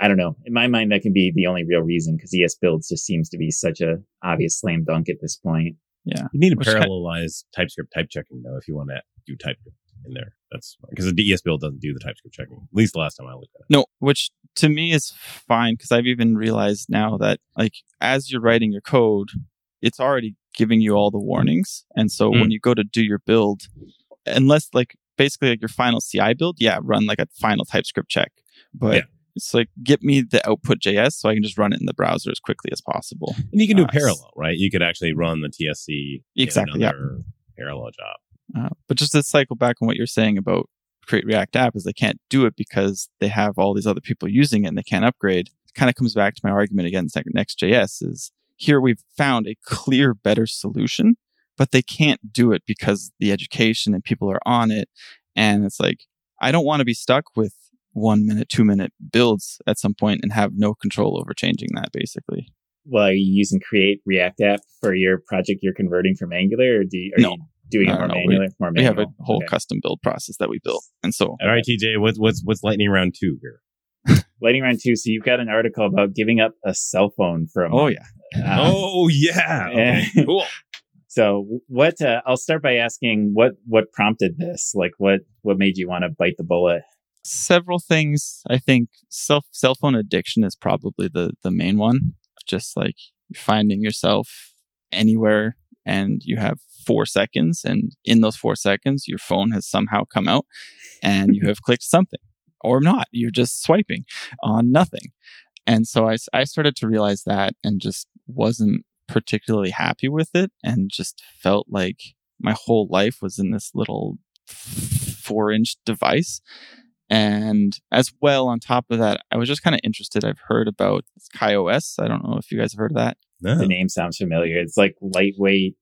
I don't know. In my mind, that can be the only real reason because esbuilds just seems to be such a obvious slam dunk at this point. Yeah. You need to parallelize TypeScript type checking though if you want to do TypeScript in there. That's because the DES build doesn't do the TypeScript checking. At least the last time I looked at it. No, which to me is fine because I've even realized now that like as you're writing your code, it's already giving you all the warnings. And so mm. when you go to do your build, unless like basically like your final CI build, yeah, run like a final TypeScript check. But yeah. It's like get me the output JS so I can just run it in the browser as quickly as possible. And you can do uh, parallel, right? You could actually run the TSC exactly yeah. parallel job. Uh, but just to cycle back on what you're saying about create React app is they can't do it because they have all these other people using it and they can't upgrade. It kind of comes back to my argument against Next.js is here we've found a clear, better solution, but they can't do it because the education and people are on it. And it's like, I don't want to be stuck with one minute, two minute builds at some point and have no control over changing that basically. Well, are you using Create React app for your project you're converting from Angular or do you, are no. you doing it more, manual, more We have a whole okay. custom build process that we built. And so All right, TJ, what's what's what's lightning round two here? [LAUGHS] [LAUGHS] lightning round two. So you've got an article about giving up a cell phone for a Oh yeah. Uh, oh yeah. [LAUGHS] Okay, cool. So what uh, I'll start by asking what what prompted this? Like what what made you want to bite the bullet? Several things. I think self cell phone addiction is probably the the main one. Just like finding yourself anywhere and you have four seconds, and in those four seconds, your phone has somehow come out and you [LAUGHS] have clicked something or not. You're just swiping on nothing. And so I, I started to realize that and just wasn't particularly happy with it and just felt like my whole life was in this little four inch device and as well, on top of that, I was just kind of interested. I've heard about KaiOS. I don't know if you guys have heard of that. No. The name sounds familiar. It's like lightweight,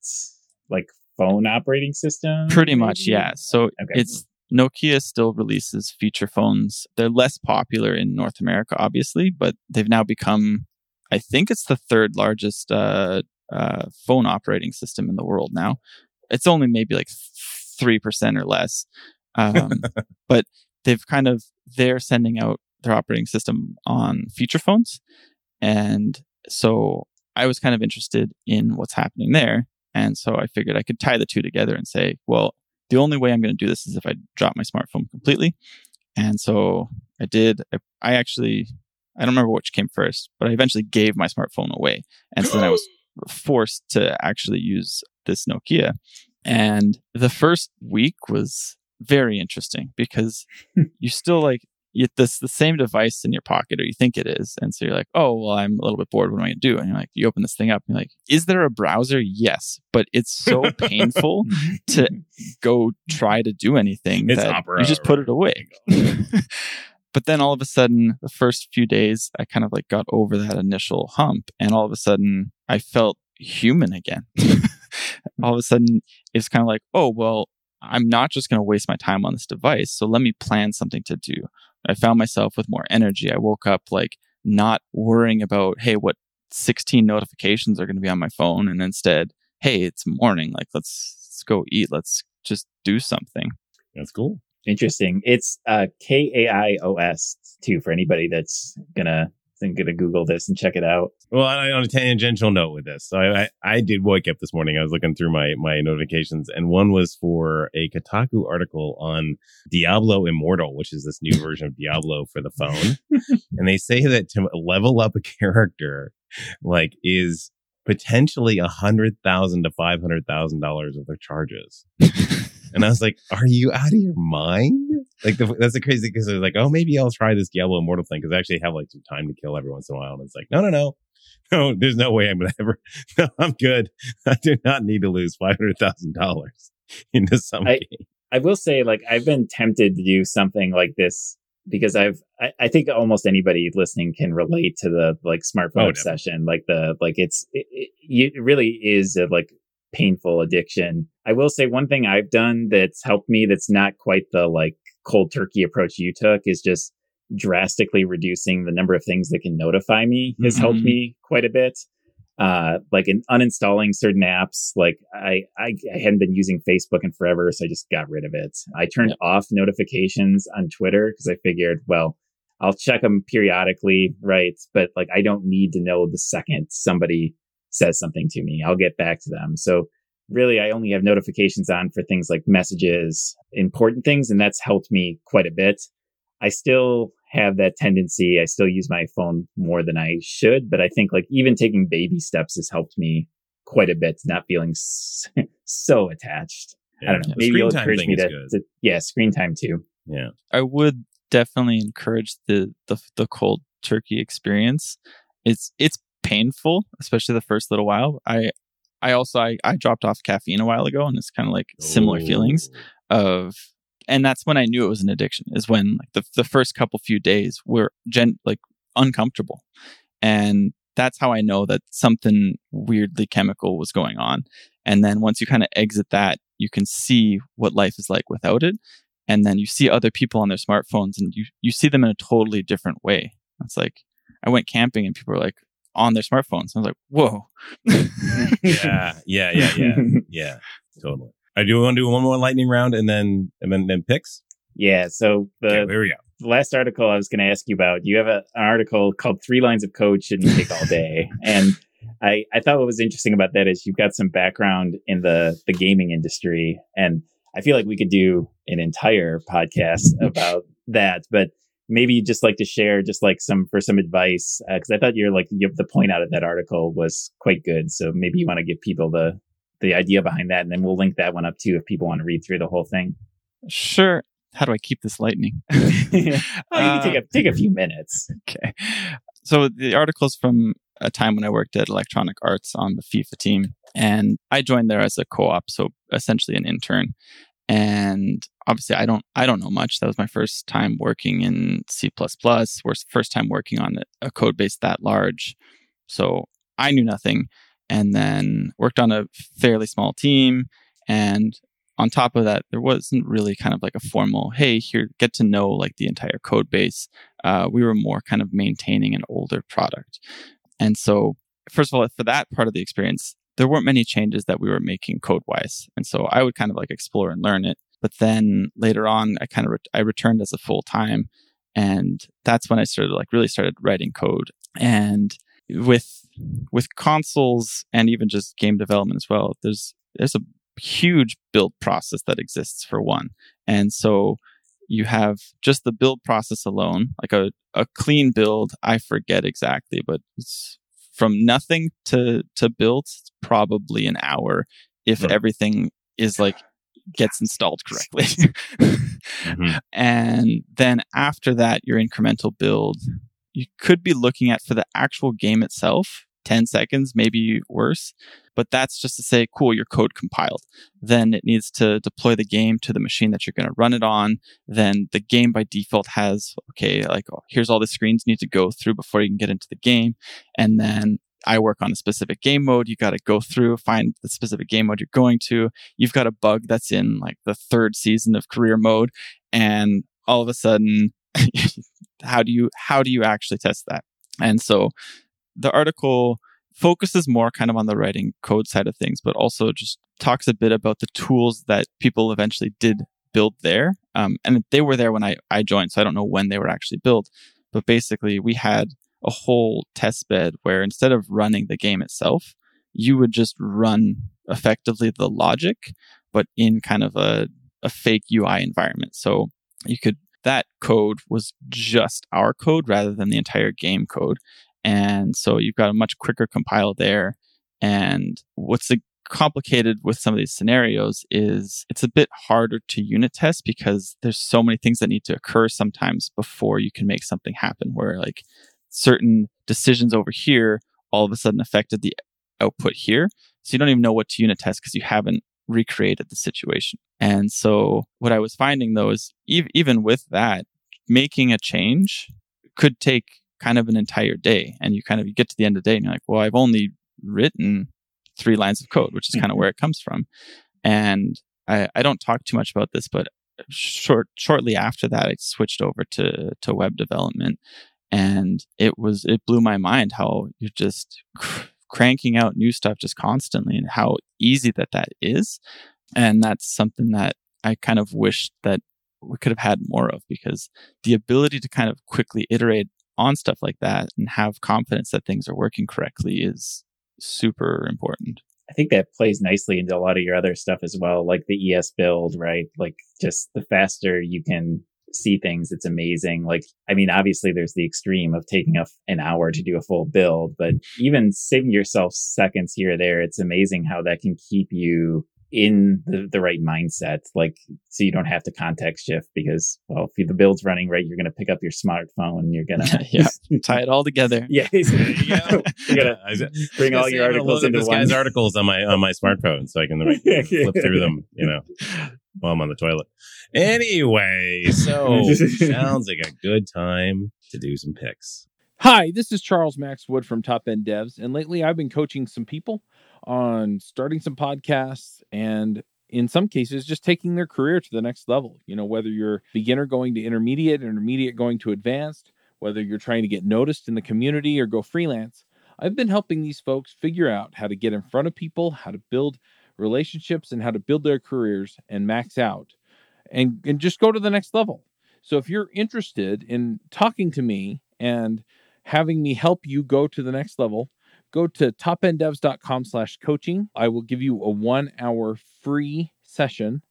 like phone operating system. Pretty maybe? much, yeah. So okay. it's Nokia still releases feature phones. They're less popular in North America, obviously, but they've now become, I think it's the third largest uh, uh, phone operating system in the world now. It's only maybe like 3% or less [LAUGHS] Um, but they've kind of they're sending out their operating system on feature phones, and so I was kind of interested in what's happening there, and so I figured I could tie the two together and say, well, the only way I'm going to do this is if I drop my smartphone completely, and so I did. I, I actually I don't remember which came first, but I eventually gave my smartphone away, and so then I was [GASPS] forced to actually use this Nokia. And the first week was very interesting because [LAUGHS] you still like you, this the same device in your pocket or you think it is and so you're like oh well i'm a little bit bored. What am i going to do? And you're like you open this thing up and you're like is there a browser? Yes but it's so [LAUGHS] painful to go try to do anything It's that Opera, you just put right? it away. [LAUGHS] But then all of a sudden the first few days i kind of like got over that initial hump and all of a sudden i felt human again. All of a sudden it's kind of like oh well i'm not just going to waste my time on this device so let me plan something to do i found myself with more energy i woke up like not worrying about hey what 16 notifications are going to be on my phone and instead hey it's morning like let's, let's go eat let's just do something That's cool. Interesting. It's uh, K A I O S too for anybody that's gonna gonna Google this and check it out. Well, I, on a tangential note with this, so I, I I did wake up this morning. I was looking through my my notifications, and one was for a Kotaku article on Diablo Immortal, which is this new [LAUGHS] version of Diablo for the phone. and they say that to level up a character, like, is potentially a hundred thousand to five hundred thousand dollars of their charges. [LAUGHS] And I was like, "Are you out of your mind?" Like the, that's the crazy because I was like, "Oh, maybe I'll try this Diablo Immortal thing because I actually have like some time to kill every once in a while." And it's like, "No, no, no, [LAUGHS] no. There's no way I'm gonna [LAUGHS] ever. No, I'm good. [LAUGHS] I do not need to lose five hundred thousand dollars into some I- game." I will say, like, I've been tempted to do something like this because I've, I, I think almost anybody listening can relate to the like smartphone Oh, obsession. Like the, like it's, it, it, it really is a like painful addiction. I will say one thing I've done that's helped me that's not quite the like cold turkey approach you took is just drastically reducing the number of things that can notify me has helped Mhm. me quite a bit. Uh like in uninstalling certain apps like I, I i hadn't been using facebook in forever so i just got rid of it. I turned off notifications on twitter because i figured well i'll check them periodically right? But like i don't need to know the second somebody says something to me. I'll get back to them. So really i only have notifications on for things like messages important things and that's helped me quite a bit i still have that tendency. I still use my phone more than I should, but I think like even taking baby steps has helped me quite a bit, not feeling [LAUGHS] so attached. I don't know. Maybe screen you'll time encourage me is to, good. to, yeah, screen time too. Yeah. I would definitely encourage the the the cold turkey experience. It's it's painful, especially the first little while. I I also I, I dropped off caffeine a while ago and it's kind of like similar feelings of and that's when I knew it was an addiction is when like the the first couple few days were gen like uncomfortable. And that's how I know that something weirdly chemical was going on. And then once you kind of exit that, you can see what life is like without it. And then you see other people on their smartphones and you, you see them in a totally different way. It's like I went camping and people are like on their smartphones. I was like, whoa. [LAUGHS] [LAUGHS] yeah, yeah, yeah, yeah, yeah. Totally. I do want to do one more lightning round and then and then then picks. Yeah. So the, Okay, here we go. the last article I was going to ask you about, you have a, an article called Three Lines of Code Shouldn't Take All Day. [LAUGHS] and I, I thought what was interesting about that is you've got some background in the, the gaming industry. And I feel like we could do an entire podcast about that. But maybe you'd just like to share just like some for some advice uh, because I thought you're like you the point out of that article was quite good. So maybe you mm-hmm. want to give people the the idea behind that, and then we'll link that one up too if people want to read through the whole thing. Sure. How do I keep this lightning? [LAUGHS] [LAUGHS] oh, you can take a uh, take a few minutes. okay. So the article's from a time when I worked at Electronic Arts on the FIFA team, and I joined there as a co-op, so essentially an intern. And obviously, I don't I don't know much. That was my first time working in C++. Was first time working on a code base that large, so I knew nothing. And then worked on a fairly small team, and on top of that, there wasn't really kind of like a formal, hey, here, get to know like the entire code base. Uh, we were more kind of maintaining an older product. And so, first of all, for that part of the experience, there weren't many changes that we were making code wise. And so I would kind of like explore and learn it. But then later on, I kind of re- I returned as a full time, and that's when I started like really started writing code. And with with consoles and even just game development as well, there's there's a huge build process that exists for one, and so you have just the build process alone, like a, a clean build. I forget exactly, but it's from nothing to, to build, probably an hour if right. everything is like gets installed correctly. mm-hmm. [LAUGHS] And then after that, your incremental build, you could be looking at for the actual game itself, 10 seconds, maybe worse. But that's just to say, cool, your code compiled. Then it needs to deploy the game to the machine that you're going to run it on. Then the game by default has, okay, like, oh, here's all the screens you need to go through before you can get into the game. And then I work on a specific game mode. You got to go through, find the specific game mode you're going to. You've got a bug that's in like the third season of career mode. And all of a sudden, [LAUGHS] how do you, how do you actually test that? And so the article focuses more kind of on the writing code side of things, but also just talks a bit about the tools that people eventually did build there. Um, and they were there when I, I joined, so I don't know when they were actually built. But basically, we had a whole test bed where instead of running the game itself, you would just run effectively the logic, but in kind of a, a fake UI environment. So you could, that code was just our code rather than the entire game code. And so you've got a much quicker compile there. And what's complicated with some of these scenarios is it's a bit harder to unit test because there's so many things that need to occur sometimes before you can make something happen where like certain decisions over here all of a sudden affected the output here. So you don't even know what to unit test because you haven't recreated the situation. And so what I was finding though is ev- even with that, making a change could take kind of an entire day. And you kind of you get to the end of the day and you're like, well, I've only written three lines of code, which is hmm. kind of where it comes from. And I, I don't talk too much about this, but short shortly after that, I switched over to to web development, and it was it blew my mind how you're just cr- cranking out new stuff just constantly, and how easy that that is. And that's something that I kind of wish that we could have had more of because the ability to kind of quickly iterate on stuff like that and have confidence that things are working correctly is super important. I think that plays nicely into a lot of your other stuff as well, like the esbuild, right? Like just the faster you can see things, it's amazing. Like, I mean, obviously there's the extreme of taking a, an hour to do a full build, but even saving yourself seconds here or there, it's amazing how that can keep you in the, the right mindset. Like, so you don't have to context shift because, well, if the build's running right, you're going to pick up your smartphone. You're going [LAUGHS] to yeah, tie it all together. [LAUGHS] Yeah. you're going to bring all your articles into this one. guy's articles on my, on my smartphone so I can like, [LAUGHS] flip through them, you know, while I'm on the toilet. Anyway, so sounds like a good time to do some picks. Hi, this is Charles Max Wood from Top End Devs, and lately I've been coaching some people on starting some podcasts and in some cases just taking their career to the next level. You know, whether you're beginner going to intermediate, intermediate going to advanced, whether you're trying to get noticed in the community or go freelance, I've been helping these folks figure out how to get in front of people, how to build relationships and how to build their careers and max out and, and just go to the next level. So if you're interested in talking to me and having me help you go to the next level, go to topenddevs.com slash coaching. I will give you a one hour free session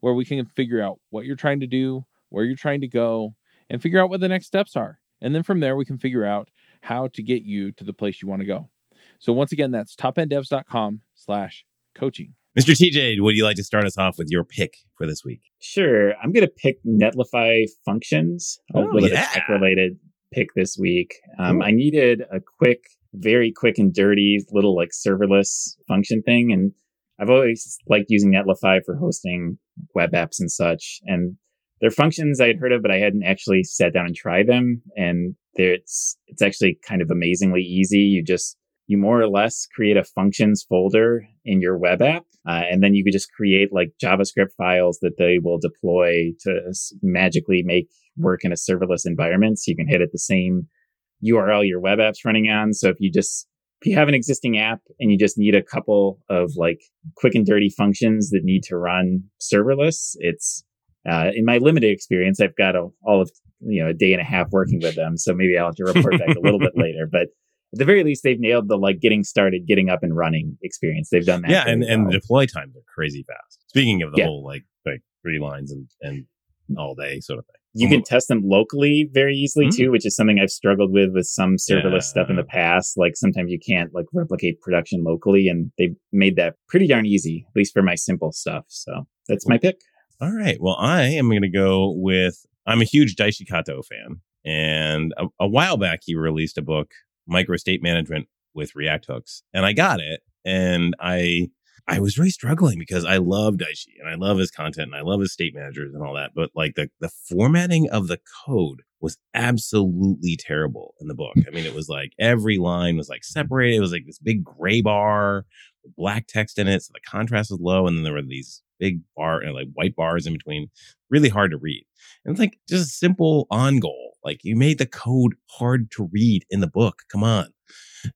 where we can figure out what you're trying to do, where you're trying to go, and figure out what the next steps are. And then from there, we can figure out how to get you to the place you want to go. So once again, that's topenddevs.com slash coaching. Mr. TJ, would you like to start us off with your pick for this week? Sure. I'm going to pick Netlify functions, uh, oh, a oh, little yeah. tech related pick this week. Um, I needed a quick very quick and dirty little like serverless function thing. And I've always liked using Netlify for hosting web apps and such. And they're functions I had heard of, but I hadn't actually sat down and tried them. And it's it's actually kind of amazingly easy. You just you more or less create a functions folder in your web app, uh, and then you could just create like JavaScript files that they will deploy to magically make work in a serverless environment. So you can hit at the same URL your web app's running on. So if you just if you have an existing app and you just need a couple of like quick and dirty functions that need to run serverless, it's uh, in my limited experience, I've got a, all of you know a day and a half working with them, so maybe I'll have to report back a little bit [LAUGHS] later. But at the very least, they've nailed the like getting started, getting up and running experience. They've done that. Yeah, and, and well. deploy times are crazy fast. Speaking of the Yeah. whole like like three lines and, and all day sort of thing. you can test them locally very easily Mm. too, which is something I've struggled with with some serverless Yeah. stuff in the past. Like sometimes you can't like replicate production locally, and they've made that pretty darn easy, at least for my simple stuff. So that's my pick. All right. Well, I am going to go with. I'm a huge Daishi Kato fan, and a, a while back he released a book, Micro State Management with React Hooks, and I got it, and I I was really struggling because I love Daishi and I love his content and I love his state managers and all that, but like the the formatting of the code was absolutely terrible in the book. I mean, it was like every line was like separated. It was like this big gray bar with black text in it, so the contrast was low, and then there were these big bar and like white bars in between. Really hard to read. And it's like just a simple on goal. Like you made the code hard to read in the book. Come on.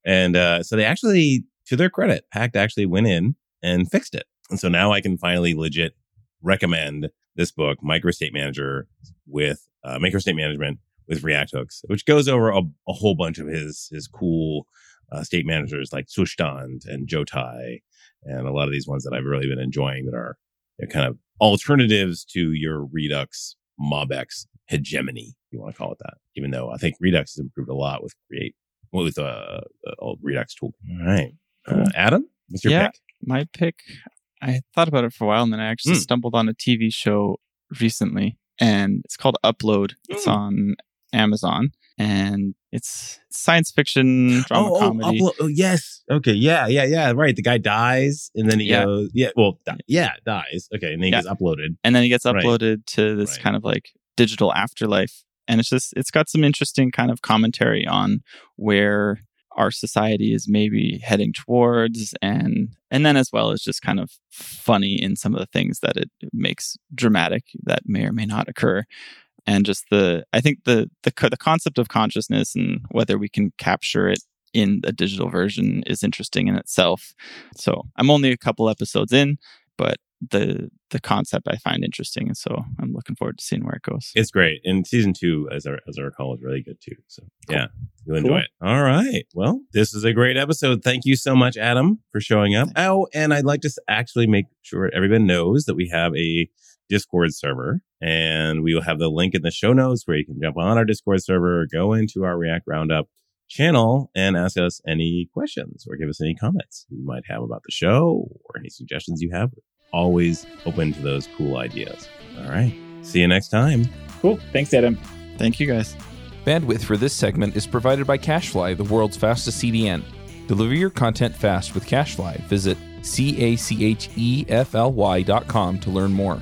And uh, so they actually, to their credit, Packt actually went in and fixed it. And so now I can finally legit recommend this book, Micro State Manager with uh, Micro State Management with React Hooks, which goes over a, a whole bunch of his his cool uh, state managers like Zustand and Jotai and a lot of these ones that I've really been enjoying that are kind of alternatives to your Redux MobX hegemony, you want to call it that. Even though I think Redux has improved a lot with Create with uh, the old Redux tool. All right, uh, Adam, what's your Yeah. pick? My pick, I thought about it for a while and then I actually Hmm. stumbled on a TV show recently and it's called Upload. It's Hmm. on Amazon and it's science fiction drama oh, comedy. Oh, uplo- oh, yes. Okay. Yeah. Yeah. Yeah. Right. The guy dies, and then he Yeah. goes. Yeah. Well. Di- yeah. Dies. Okay. And then he Yeah. gets uploaded. and then he gets Right. uploaded to this Right. kind of like digital afterlife and it's just it's got some interesting kind of commentary on where our society is maybe heading towards and and then as well as just kind of funny in some of the things that it makes dramatic that may or may not occur. And just the i think the the the concept of consciousness and whether we can capture it in a digital version is interesting in itself. So i'm only a couple episodes in but the the concept I find interesting, and so I'm looking forward to seeing where it goes. It's great. And season two, as I, as I recall, is really good too. So yeah, you'll enjoy Cool. it. All right. Well, this is a great episode. Thank you so much, Adam, for showing up. Oh, and I'd like to actually make sure everyone knows that we have a Discord server and we will have the link in the show notes where you can jump on our Discord server, go into our React Roundup channel and ask us any questions or give us any comments you might have about the show or any suggestions you have. Always open to those cool ideas. All right. See you next time. Cool. Thanks, Adam. Thank you guys. Bandwidth for this segment is provided by CacheFly, the world's fastest CDN. Deliver your content fast with CacheFly. Visit C A C H E F L Y dot com to learn more.